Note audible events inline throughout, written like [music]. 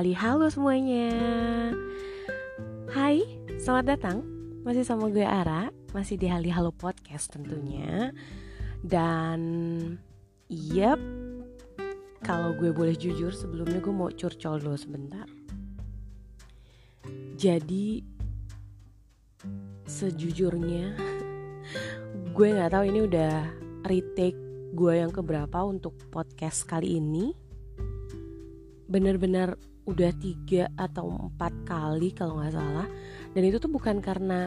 Hali halo semuanya. Hai, selamat datang. Masih sama gue Ara. Masih di Hali Halo Podcast tentunya. Dan Yep Kalau gue boleh jujur sebelumnya gue mau curcol dulu sebentar. Jadi Sejujurnya [laughs] Gue gak tahu ini udah retake gue yang keberapa untuk podcast kali ini. Bener-bener udah tiga atau empat kali kalau nggak salah. Dan itu tuh bukan karena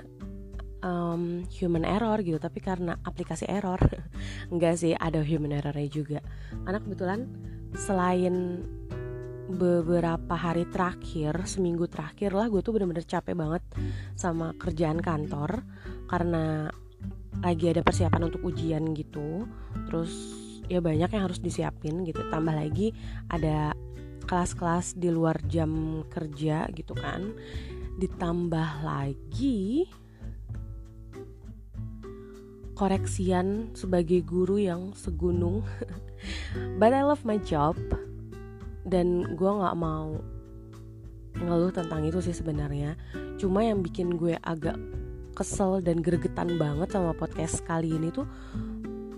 um, human error gitu tapi karena aplikasi error. [laughs] Enggak sih ada human errornya juga. Karena kebetulan selain beberapa hari terakhir seminggu terakhir lah gue tuh bener-bener capek banget sama kerjaan kantor. Karena lagi ada persiapan untuk ujian gitu. Terus ya banyak yang harus disiapin gitu. Tambah lagi ada kelas-kelas di luar jam kerja gitu kan ditambah lagi koreksian sebagai guru yang segunung. [laughs] But I love my job dan gue nggak mau ngeluh tentang itu sih sebenarnya. Cuma yang bikin gue agak kesel dan gregetan banget sama podcast kali ini tuh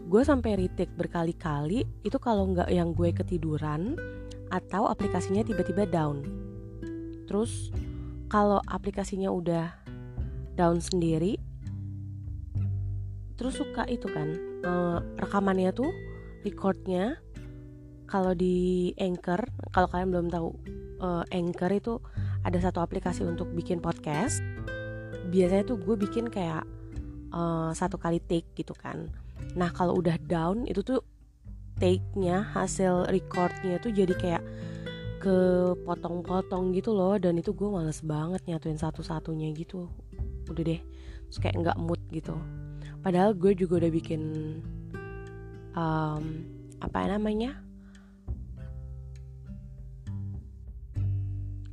gue sampai retake berkali-kali itu kalau nggak yang gue ketiduran atau aplikasinya tiba-tiba down. Terus kalau aplikasinya udah down sendiri, terus suka itu kan uh, rekamannya tuh recordnya kalau di Anchor, kalau kalian belum tahu uh, Anchor itu ada satu aplikasi untuk bikin podcast. Biasanya tuh gue bikin kayak uh, satu kali take gitu kan. Nah kalau udah down itu tuh take-nya hasil recordnya tuh jadi kayak ke potong-potong gitu loh. Dan itu gue males banget nyatuin satu-satunya gitu. Udah deh terus kayak nggak mood gitu. Padahal gue juga udah bikin um, apa namanya?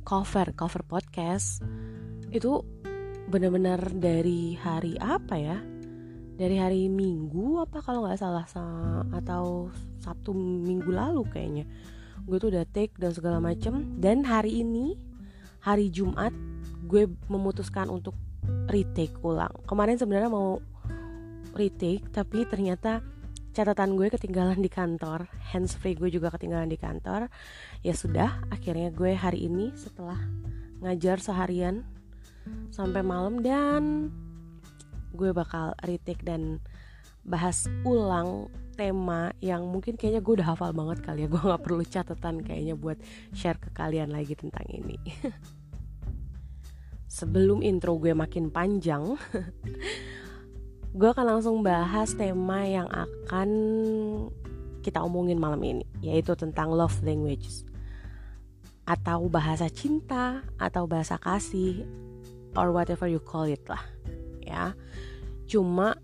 Cover cover podcast. Itu bener-bener dari hari apa ya dari hari Minggu apa kalau nggak salah atau Sabtu minggu lalu kayaknya. Gue tuh udah take dan segala macem. Dan hari ini hari Jumat gue memutuskan untuk retake ulang. Kemarin sebenarnya mau retake tapi ternyata catatan gue ketinggalan di kantor. Hands free gue juga ketinggalan di kantor. Ya sudah akhirnya gue hari ini setelah ngajar seharian sampai malam dan gue bakal retake dan bahas ulang tema yang mungkin kayaknya gue udah hafal banget kali ya. [laughs] Gue nggak perlu catatan kayaknya buat share ke kalian lagi tentang ini. [laughs] Sebelum intro gue makin panjang [laughs] gue akan langsung bahas tema yang akan kita omongin malam ini yaitu tentang love language atau bahasa cinta atau bahasa kasih or whatever you call it lah ya. Cuma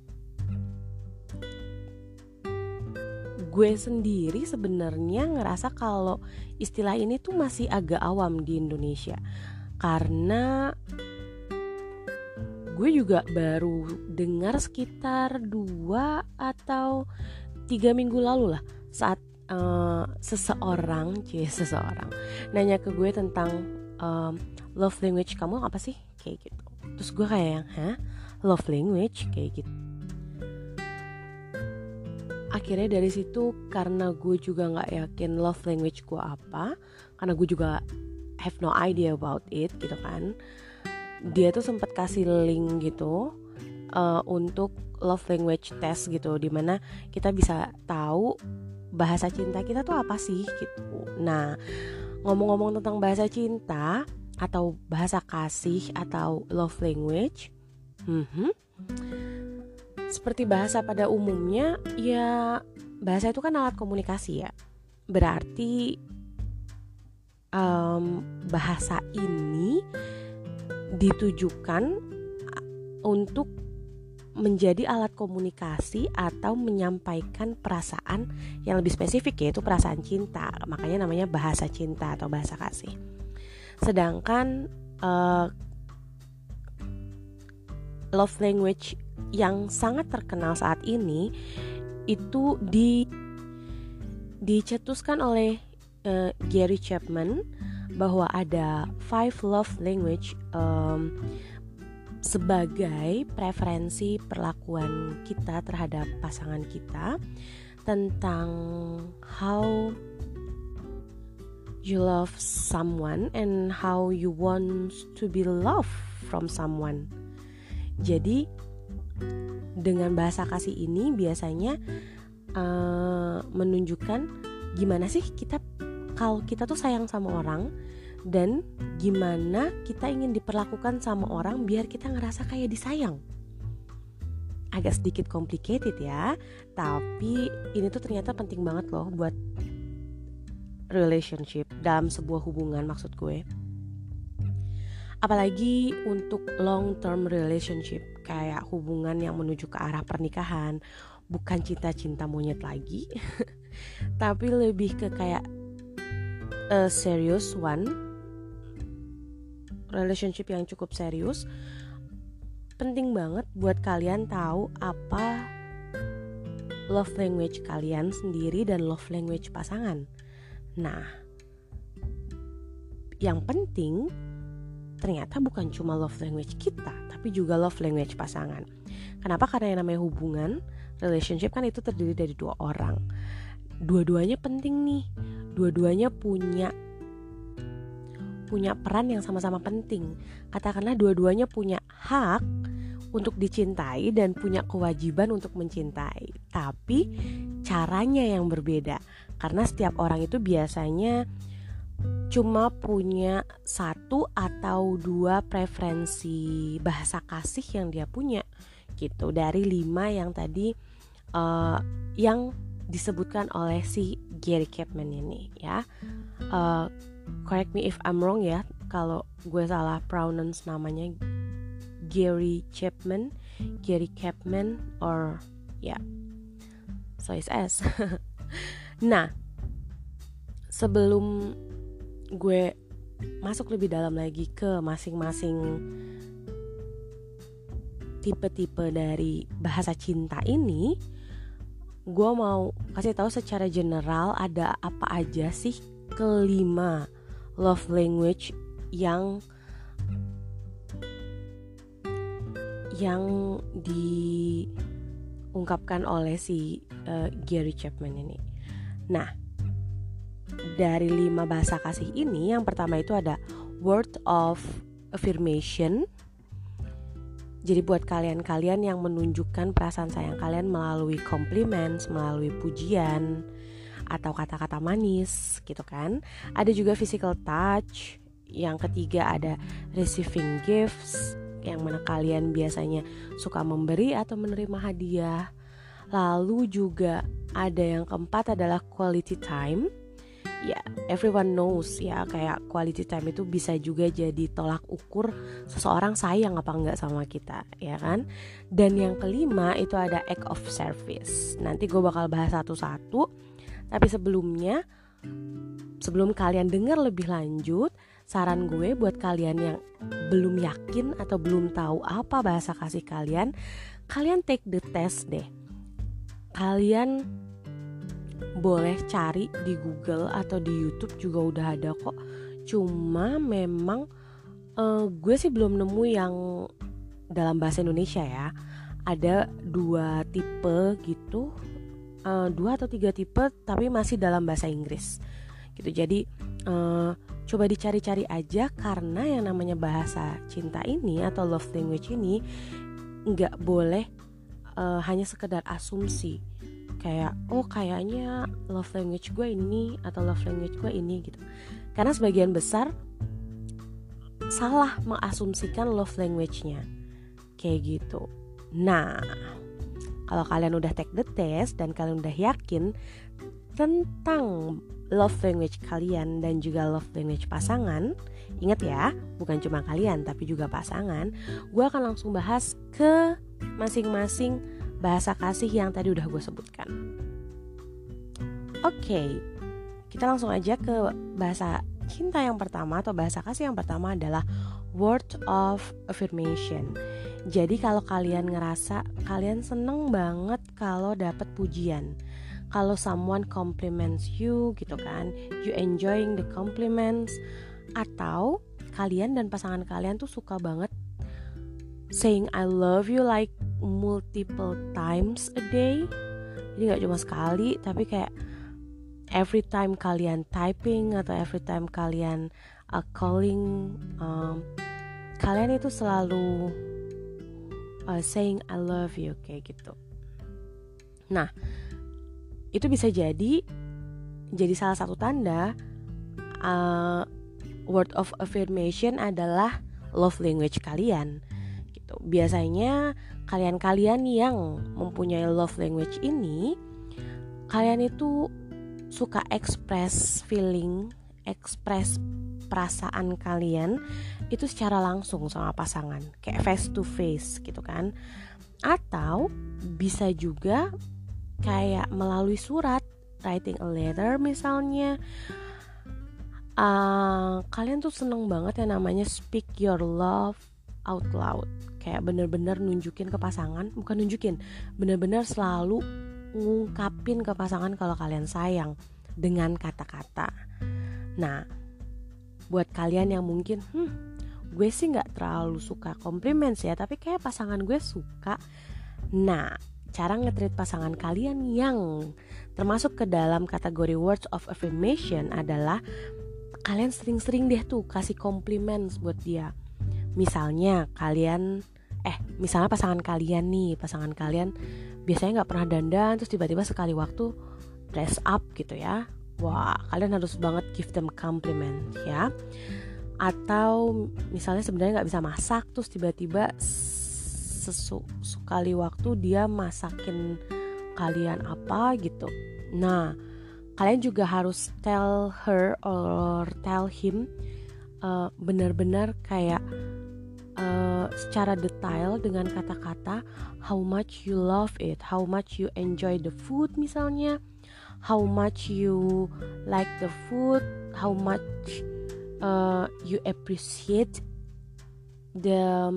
gue sendiri sebenarnya ngerasa kalau istilah ini tuh masih agak awam di Indonesia. Karena gue juga baru dengar sekitar dua atau tiga minggu lalu lah saat uh, seseorang, cie seseorang nanya ke gue tentang um, love language kamu apa sih? Kayak gitu. Terus gue kayak yang, hah, love language kayak gitu. Akhirnya dari situ karena gue juga nggak yakin love language gue apa karena gue juga have no idea about it gitu kan dia tuh sempat kasih link gitu uh, untuk love language test gitu di mana kita bisa tahu bahasa cinta kita tuh apa sih gitu. Nah ngomong-ngomong tentang bahasa cinta atau bahasa kasih atau love language hmm, seperti bahasa pada umumnya, ya bahasa itu kan alat komunikasi ya. Berarti um, bahasa ini ditujukan untuk menjadi alat komunikasi atau menyampaikan perasaan yang lebih spesifik yaitu perasaan cinta. Makanya namanya bahasa cinta atau bahasa kasih. Sedangkan uh, love language yang sangat terkenal saat ini itu di dicetuskan oleh uh, Gary Chapman bahwa ada five love language um, sebagai preferensi perlakuan kita terhadap pasangan kita tentang how you love someone and how you want to be loved from someone. Jadi dengan bahasa kasih ini biasanya uh, menunjukkan gimana sih kita kalau kita tuh sayang sama orang dan gimana kita ingin diperlakukan sama orang biar kita ngerasa kayak disayang. Agak sedikit complicated ya, tapi ini tuh ternyata penting banget loh buat relationship dalam sebuah hubungan maksud gue. Apalagi untuk long term relationship kayak hubungan yang menuju ke arah pernikahan, bukan cinta-cinta monyet lagi, [laughs] tapi lebih ke kayak a serious one relationship yang cukup serius penting banget buat kalian tahu apa love language kalian sendiri dan love language pasangan. Nah, yang penting ternyata bukan cuma love language kita, tapi juga love language pasangan. Kenapa? Karena yang namanya hubungan, relationship kan itu terdiri dari dua orang. Dua-duanya penting nih. Dua-duanya punya punya peran yang sama-sama penting. Katakanlah dua-duanya punya hak untuk dicintai dan punya kewajiban untuk mencintai. Tapi caranya yang berbeda. Karena setiap orang itu biasanya cuma punya satu atau dua preferensi bahasa kasih yang dia punya gitu dari lima yang tadi uh, yang disebutkan oleh si Gary Chapman ini ya uh, correct me if I'm wrong ya kalau gue salah pronounce namanya Gary Chapman, Gary Chapman or ya yeah. so it's S. [laughs] nah, sebelum gue masuk lebih dalam lagi ke masing-masing tipe-tipe dari bahasa cinta ini, gue mau kasih tahu secara general ada apa aja sih kelima love language yang yang diungkapkan oleh si uh, Gary Chapman ini. Nah, dari lima bahasa kasih ini, yang pertama itu ada word of affirmation. Jadi buat kalian-kalian yang menunjukkan perasaan sayang kalian melalui compliments, melalui pujian, atau kata-kata manis gitu kan. Ada juga physical touch. Yang ketiga ada receiving gifts yang mana kalian biasanya suka memberi atau menerima hadiah. Lalu juga ada yang keempat adalah quality time. Ya, everyone knows ya kayak quality time itu bisa juga jadi tolak ukur seseorang sayang apa enggak sama kita, ya kan? Dan yang kelima itu ada act of service. Nanti gue bakal bahas satu-satu tapi sebelumnya, sebelum kalian dengar lebih lanjut, saran gue buat kalian yang belum yakin atau belum tahu apa bahasa kasih kalian, kalian take the test deh. Kalian boleh cari di Google atau di YouTube juga udah ada kok. Cuma memang uh, gue sih belum nemu yang dalam bahasa Indonesia ya. Ada dua tipe gitu uh, dua atau tiga tipe tapi masih dalam bahasa Inggris gitu jadi uh, coba dicari-cari aja karena yang namanya bahasa cinta ini atau love language ini nggak boleh uh, hanya sekedar asumsi kayak oh kayaknya love language gue ini atau love language gue ini gitu. Karena sebagian besar salah mengasumsikan love language-nya. Kayak gitu. Nah kalau kalian udah take the test dan kalian udah yakin tentang love language kalian dan juga love language pasangan, ingat ya, bukan cuma kalian tapi juga pasangan, gue akan langsung bahas ke masing-masing bahasa kasih yang tadi udah gue sebutkan. Oke, okay, kita langsung aja ke bahasa cinta yang pertama atau bahasa kasih yang pertama adalah word of affirmation. Jadi kalau kalian ngerasa kalian seneng banget kalau dapat pujian, kalau someone compliments you gitu kan, you enjoying the compliments, atau kalian dan pasangan kalian tuh suka banget saying I love you like multiple times a day. Jadi nggak cuma sekali tapi kayak every time kalian typing atau every time kalian uh, calling um, kalian itu selalu uh, saying I love you kayak gitu. Nah itu bisa jadi jadi salah satu tanda uh, word of affirmation adalah love language kalian gitu biasanya kalian-kalian yang mempunyai love language ini kalian itu suka express feeling, express perasaan kalian itu secara langsung sama pasangan, kayak face to face gitu kan. Atau bisa juga kayak melalui surat, writing a letter misalnya. Uh, kalian tuh seneng banget yang namanya speak your love out loud kayak bener-bener nunjukin ke pasangan bukan nunjukin bener-bener selalu ngungkapin ke pasangan kalau kalian sayang dengan kata-kata. Nah, buat kalian yang mungkin, hmm, gue sih nggak terlalu suka komplimen ya, tapi kayak pasangan gue suka. Nah, cara ngetrit pasangan kalian yang termasuk ke dalam kategori words of affirmation adalah kalian sering-sering deh tuh kasih komplimen buat dia. Misalnya kalian, eh, misalnya pasangan kalian nih, pasangan kalian biasanya nggak pernah dandan terus tiba-tiba sekali waktu dress up gitu ya. Wah kalian harus banget give them compliment ya. Atau misalnya sebenarnya nggak bisa masak terus tiba-tiba sesu sekali waktu dia masakin kalian apa gitu. Nah kalian juga harus tell her or tell him uh, benar-benar kayak uh, secara detail dengan kata-kata how much you love it, how much you enjoy the food misalnya, how much you like the food, how much uh, you appreciate the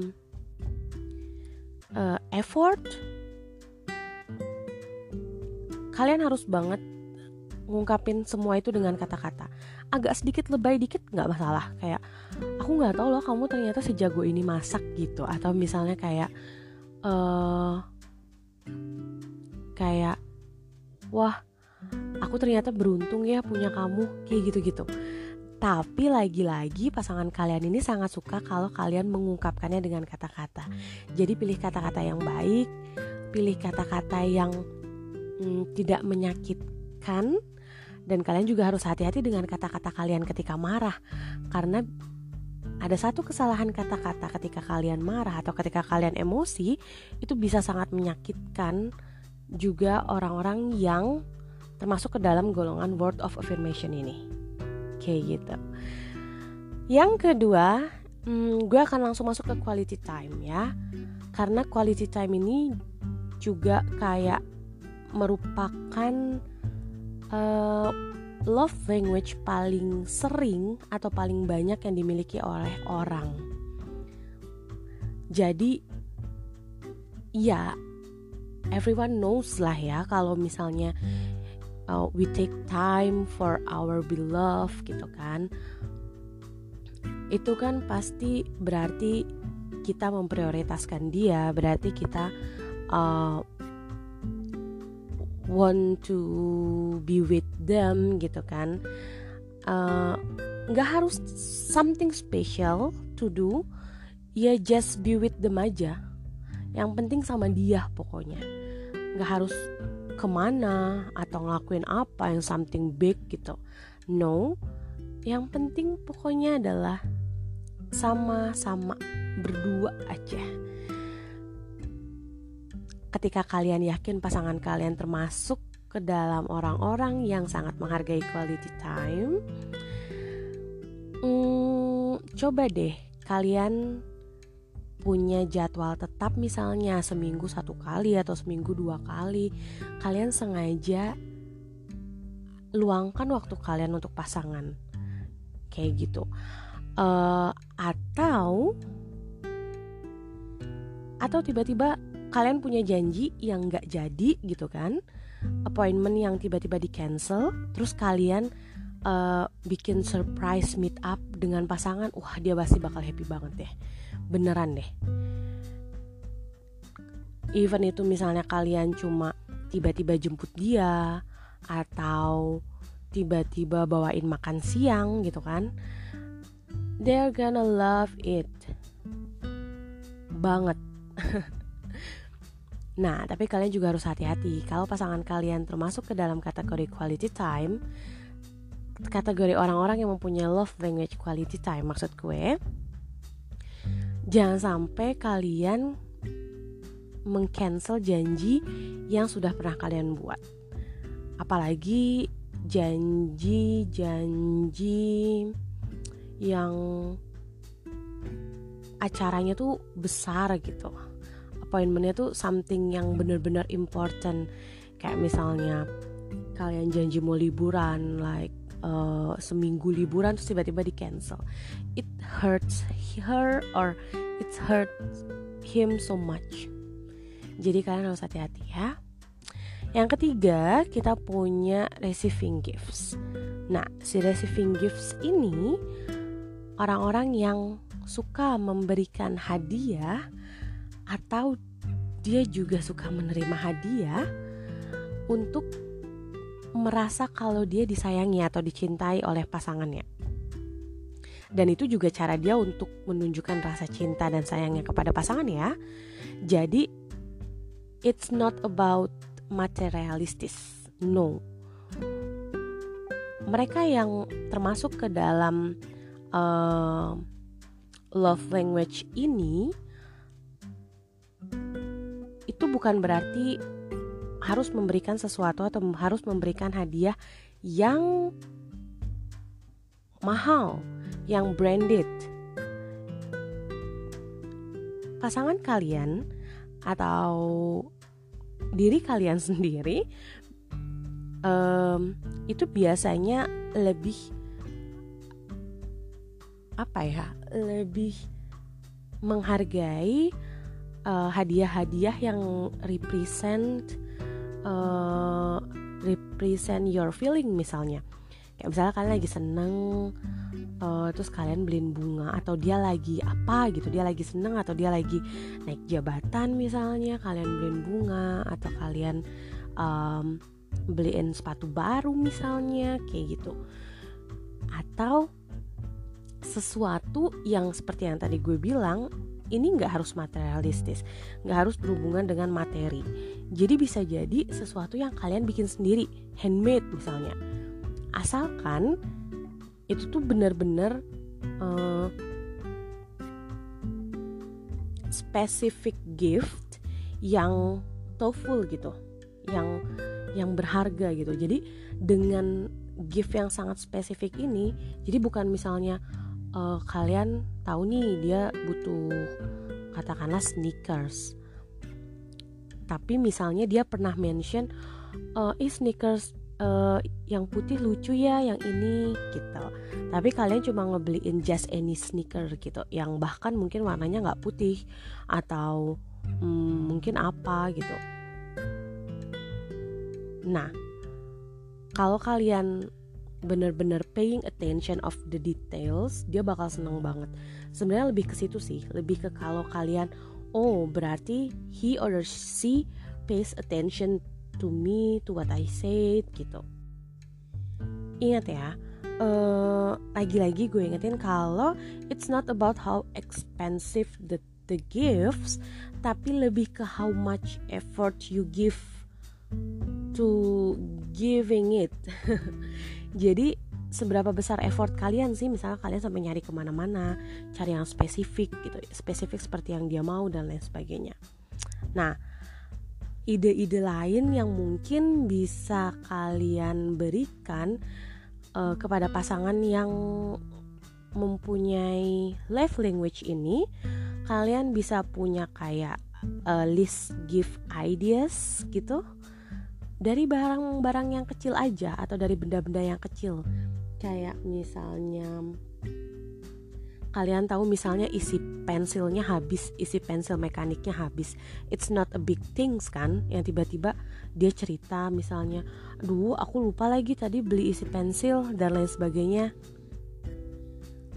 uh, effort. Kalian harus banget ngungkapin semua itu dengan kata-kata agak sedikit lebay dikit nggak masalah. Kayak aku nggak tahu loh kamu ternyata sejago ini masak gitu. Atau misalnya kayak uh, kayak wah aku ternyata beruntung ya punya kamu kayak gitu-gitu. Tapi lagi-lagi pasangan kalian ini sangat suka kalau kalian mengungkapkannya dengan kata-kata. Jadi pilih kata-kata yang baik, pilih kata-kata yang hmm, tidak menyakitkan, dan kalian juga harus hati-hati dengan kata-kata kalian ketika marah. Karena ada satu kesalahan kata-kata ketika kalian marah atau ketika kalian emosi itu bisa sangat menyakitkan juga orang-orang yang termasuk ke dalam golongan word of affirmation ini. Kayak gitu. Yang kedua hmm, gue akan langsung masuk ke quality time ya. Karena quality time ini juga kayak merupakan uh, love language paling sering atau paling banyak yang dimiliki oleh orang. Jadi ya everyone knows lah ya kalau misalnya uh, we take time for our beloved gitu kan. Itu kan pasti berarti kita memprioritaskan dia, berarti kita uh, want to be with them gitu kan. Uh, nggak uh, harus something special to do ya just be with them aja. Yang penting sama dia pokoknya. Nggak harus ke mana atau ngelakuin apa yang something big gitu. No yang penting pokoknya adalah sama-sama berdua aja ketika kalian yakin pasangan kalian termasuk ke dalam orang-orang yang sangat menghargai quality time, hmm, coba deh kalian punya jadwal tetap misalnya seminggu satu kali atau seminggu dua kali, kalian sengaja luangkan waktu kalian untuk pasangan, kayak gitu, uh, atau atau tiba-tiba kalian punya janji yang nggak jadi gitu kan appointment yang tiba-tiba di cancel terus kalian uh, bikin surprise meet up dengan pasangan, wah dia pasti bakal happy banget deh. Beneran deh. Even itu misalnya kalian cuma tiba-tiba jemput dia atau tiba-tiba bawain makan siang gitu kan. They're gonna love it banget. [laughs] nah, tapi kalian juga harus hati-hati. Kalau pasangan kalian termasuk ke dalam kategori quality time kategori orang-orang yang mempunyai love language quality time maksud gue jangan sampai kalian mengcancel janji yang sudah pernah kalian buat. Apalagi janji-janji yang acaranya tuh besar gitu appointmentnya tuh something yang bener-bener important. Kayak misalnya kalian janji mau liburan like uh, seminggu liburan terus tiba-tiba di cancel it hurts her or it hurts him so much. Jadi kalian harus hati-hati ya. Yang ketiga kita punya receiving gifts. Nah si receiving gifts ini orang-orang yang suka memberikan hadiah atau dia juga suka menerima hadiah untuk merasa kalau dia disayangi atau dicintai oleh pasangannya. Dan itu juga cara dia untuk menunjukkan rasa cinta dan sayangnya kepada pasangan ya. Jadi it's not about materialistis. No. Mereka yang termasuk ke dalam uh, love language ini itu bukan berarti harus memberikan sesuatu atau harus memberikan hadiah yang mahal, yang branded. Pasangan kalian atau diri kalian [laughs] sendiri um, itu biasanya lebih apa ya, lebih menghargai uh, hadiah-hadiah yang represent uh, represent your feeling misalnya. Kayak misalnya kalian lagi seneng uh, terus kalian beliin bunga atau dia lagi apa gitu dia lagi seneng atau dia lagi naik jabatan misalnya kalian beliin bunga atau kalian um, beliin sepatu baru misalnya kayak gitu. Atau sesuatu yang seperti yang tadi gue bilang ini nggak harus materialistis, nggak harus berhubungan dengan materi. Jadi bisa jadi sesuatu yang kalian bikin sendiri, handmade misalnya. Asalkan itu tuh benar-benar uh, specific gift yang thoughtful gitu, yang yang berharga gitu. Jadi dengan gift yang sangat spesifik ini, jadi bukan misalnya uh, kalian tahu nih dia butuh katakanlah sneakers. Tapi misalnya dia pernah mention uh, sneakers uh, yang putih lucu ya yang ini gitu. Tapi kalian cuma ngebeliin just any sneaker gitu yang bahkan mungkin warnanya nggak putih atau hmm, mungkin apa gitu. Nah kalau kalian bener-bener paying attention of the details dia bakal seneng banget. Sebenarnya lebih ke situ sih lebih ke kalau kalian oh berarti he or she pays attention to me to what I said gitu. Ingat ya uh, lagi-lagi gue ingetin kalau it's not about how expensive the the gifts tapi lebih ke how much effort you give to giving it [laughs] Jadi seberapa besar effort kalian sih? Misalnya kalian sampai nyari ke mana-mana cari yang spesifik gitu spesifik seperti yang dia mau dan lain sebagainya. Nah ide-ide lain yang mungkin bisa kalian berikan uh, kepada pasangan yang mempunyai love language ini kalian bisa punya kayak uh, list gift ideas gitu dari barang-barang yang kecil aja atau dari benda-benda yang kecil. Kayak misalnya kalian tahu misalnya isi pensilnya habis isi pensil mekaniknya habis. It's not a big things kan? Yang tiba-tiba dia cerita misalnya duh aku lupa lagi tadi beli isi pensil dan lain sebagainya.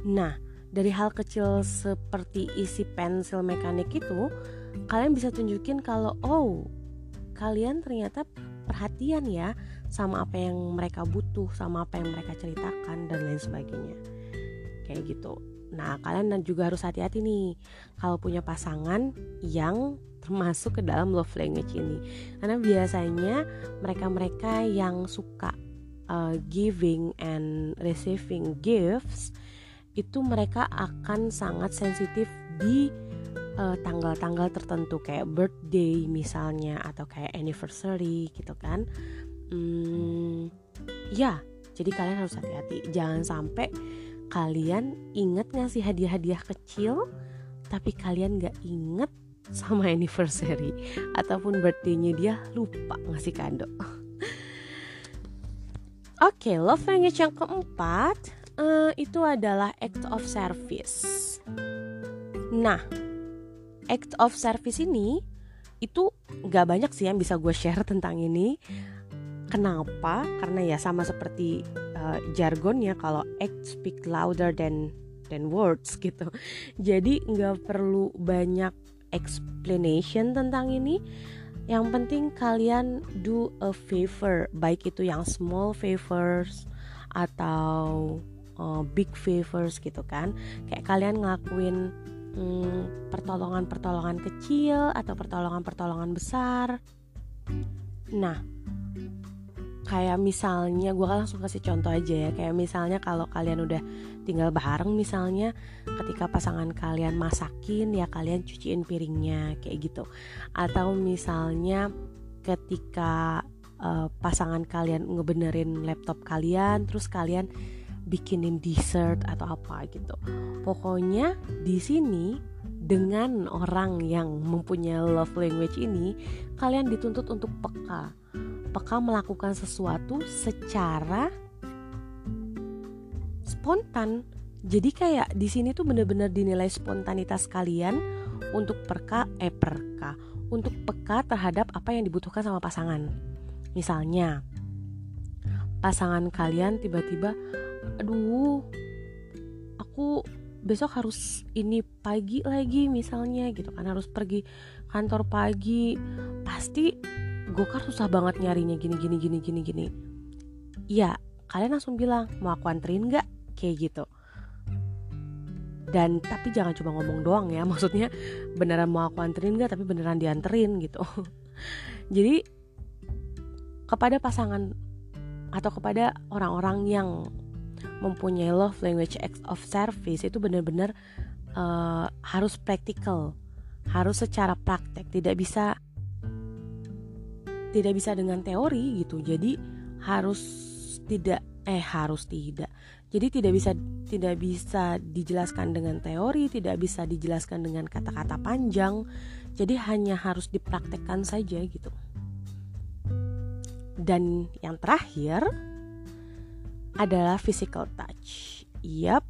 Nah dari hal kecil seperti isi pensil mekanik itu kalian bisa tunjukin kalau oh kalian ternyata perhatian ya sama apa yang mereka butuh sama apa yang mereka ceritakan dan lain sebagainya. Kayak gitu. Nah kalian juga harus hati-hati nih. Kalau punya pasangan yang termasuk ke dalam love language ini. Karena biasanya mereka-mereka yang suka uh, giving and receiving gifts itu mereka akan sangat sensitif di uh, tanggal-tanggal tertentu kayak birthday misalnya atau kayak anniversary gitu kan. Hmm, ya jadi kalian harus hati-hati. Jangan sampai kalian inget ngasih hadiah-hadiah kecil tapi kalian gak inget sama [laughs] anniversary ataupun birthday-nya dia lupa ngasih kado. [laughs] Oke, okay, love language yang keempat uh, itu adalah act of service. Nah, act of service ini itu gak banyak sih yang bisa gue share tentang ini. Kenapa? Karena ya sama seperti uh, jargonnya kalau act speak louder than than words [laughs] gitu. Jadi nggak perlu banyak explanation tentang ini. Yang penting kalian do a favor, baik itu yang small favors atau uh, big favors gitu kan. Kayak kalian ngelakuin hmm, pertolongan-pertolongan kecil atau pertolongan-pertolongan besar. Nah, kayak misalnya gue langsung kasih contoh aja ya kayak misalnya kalau kalian udah tinggal bareng misalnya ketika pasangan kalian masakin ya kalian cuciin piringnya kayak gitu atau misalnya ketika uh, pasangan kalian ngebenerin laptop kalian terus kalian bikinin dessert atau apa gitu pokoknya di sini dengan orang yang mempunyai love language ini kalian dituntut untuk peka apakah melakukan sesuatu secara spontan. Jadi kayak di sini tuh bener-bener dinilai spontanitas kalian untuk perka eh perka untuk peka terhadap apa yang dibutuhkan sama pasangan. Misalnya pasangan kalian tiba-tiba aduh aku besok harus ini pagi lagi misalnya gitu kan harus pergi kantor pagi. Pasti gokar susah banget nyarinya gini gini gini gini gini. Ya kalian langsung bilang mau aku anterin nggak? Kayak gitu. Dan tapi jangan cuma ngomong doang ya [laughs] maksudnya beneran mau aku anterin nggak tapi beneran dianterin gitu. [laughs] Jadi kepada pasangan atau kepada orang-orang yang mempunyai love language of service itu benar-benar uh, harus praktikal harus secara praktek tidak bisa tidak bisa dengan teori gitu. Jadi harus tidak eh harus tidak. Jadi tidak bisa tidak bisa dijelaskan dengan teori tidak bisa dijelaskan dengan kata-kata panjang. Jadi hanya harus dipraktekkan saja gitu. Dan yang terakhir adalah physical touch. Yap.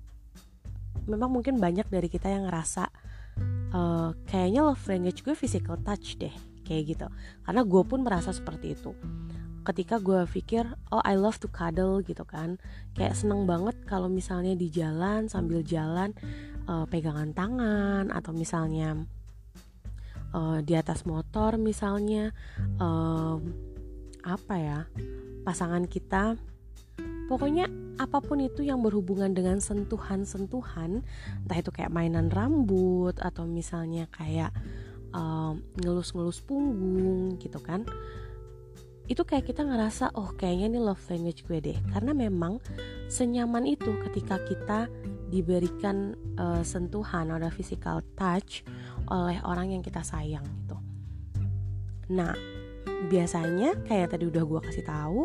Memang mungkin banyak dari kita yang ngerasa uh, kayaknya love language gue physical touch deh kayak gitu. Karena gue pun merasa seperti itu. Ketika gue pikir oh I love to cuddle gitu kan. Kayak seneng banget kalau misalnya di jalan sambil jalan uh, pegangan tangan atau misalnya uh, di atas motor misalnya uh, apa ya pasangan kita pokoknya apa pun itu yang berhubungan dengan sentuhan-sentuhan entah itu kayak mainan rambut atau misalnya kayak ngelus-ngelus punggung gitu kan itu kayak kita ngerasa oh kayaknya ini love language gue deh. Karena memang senyaman itu ketika kita diberikan uh, sentuhan atau physical touch oleh orang yang kita sayang gitu. Nah biasanya kayak tadi udah gue kasih tahu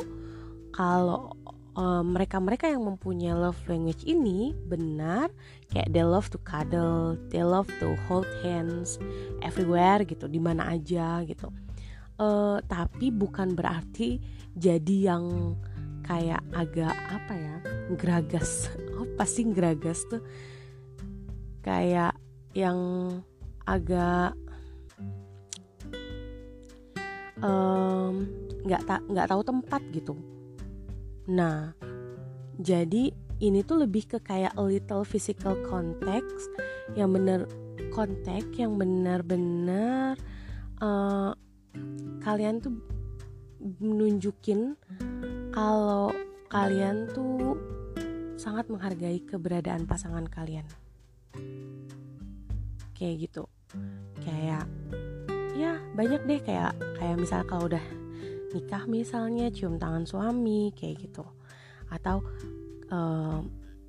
kalau mereka-mereka uh, yang mempunyai love language ini benar kayak they love to cuddle, they love to hold hands everywhere gitu, di mana aja gitu. Uh, tapi bukan berarti jadi yang kayak agak apa ya, geragas. [laughs] Apa sih geragas tuh? kayak yang agak nggak um, nggak tahu tempat gitu nah jadi ini tuh lebih ke kayak a little physical context yang bener konteks yang benar-benar uh, kalian tuh menunjukin kalau kalian tuh sangat menghargai keberadaan pasangan kalian. Kayak gitu. Kayak ya banyak deh kayak kayak misal kalau udah nikah misalnya cium tangan suami kayak gitu atau uh,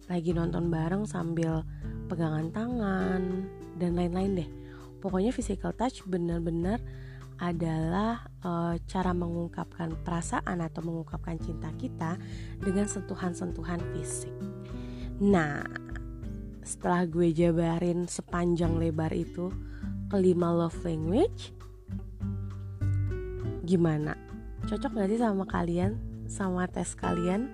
lagi nonton bareng sambil pegangan tangan dan lain-lain deh pokoknya physical touch benar-benar adalah uh, cara mengungkapkan perasaan atau mengungkapkan cinta kita dengan sentuhan-sentuhan fisik. Nah, setelah gue jabarin sepanjang lebar itu kelima love language, gimana? Cocok gak sih sama kalian, sama tes kalian?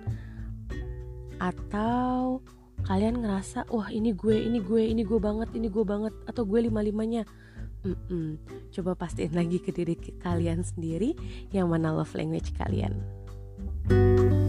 Atau kalian ngerasa, wah ini gue, ini gue, ini gue banget, ini gue banget, atau gue lima-limanya? Mm-mm. Coba pastiin lagi ke diri kalian sendiri yang mana love language kalian. thank you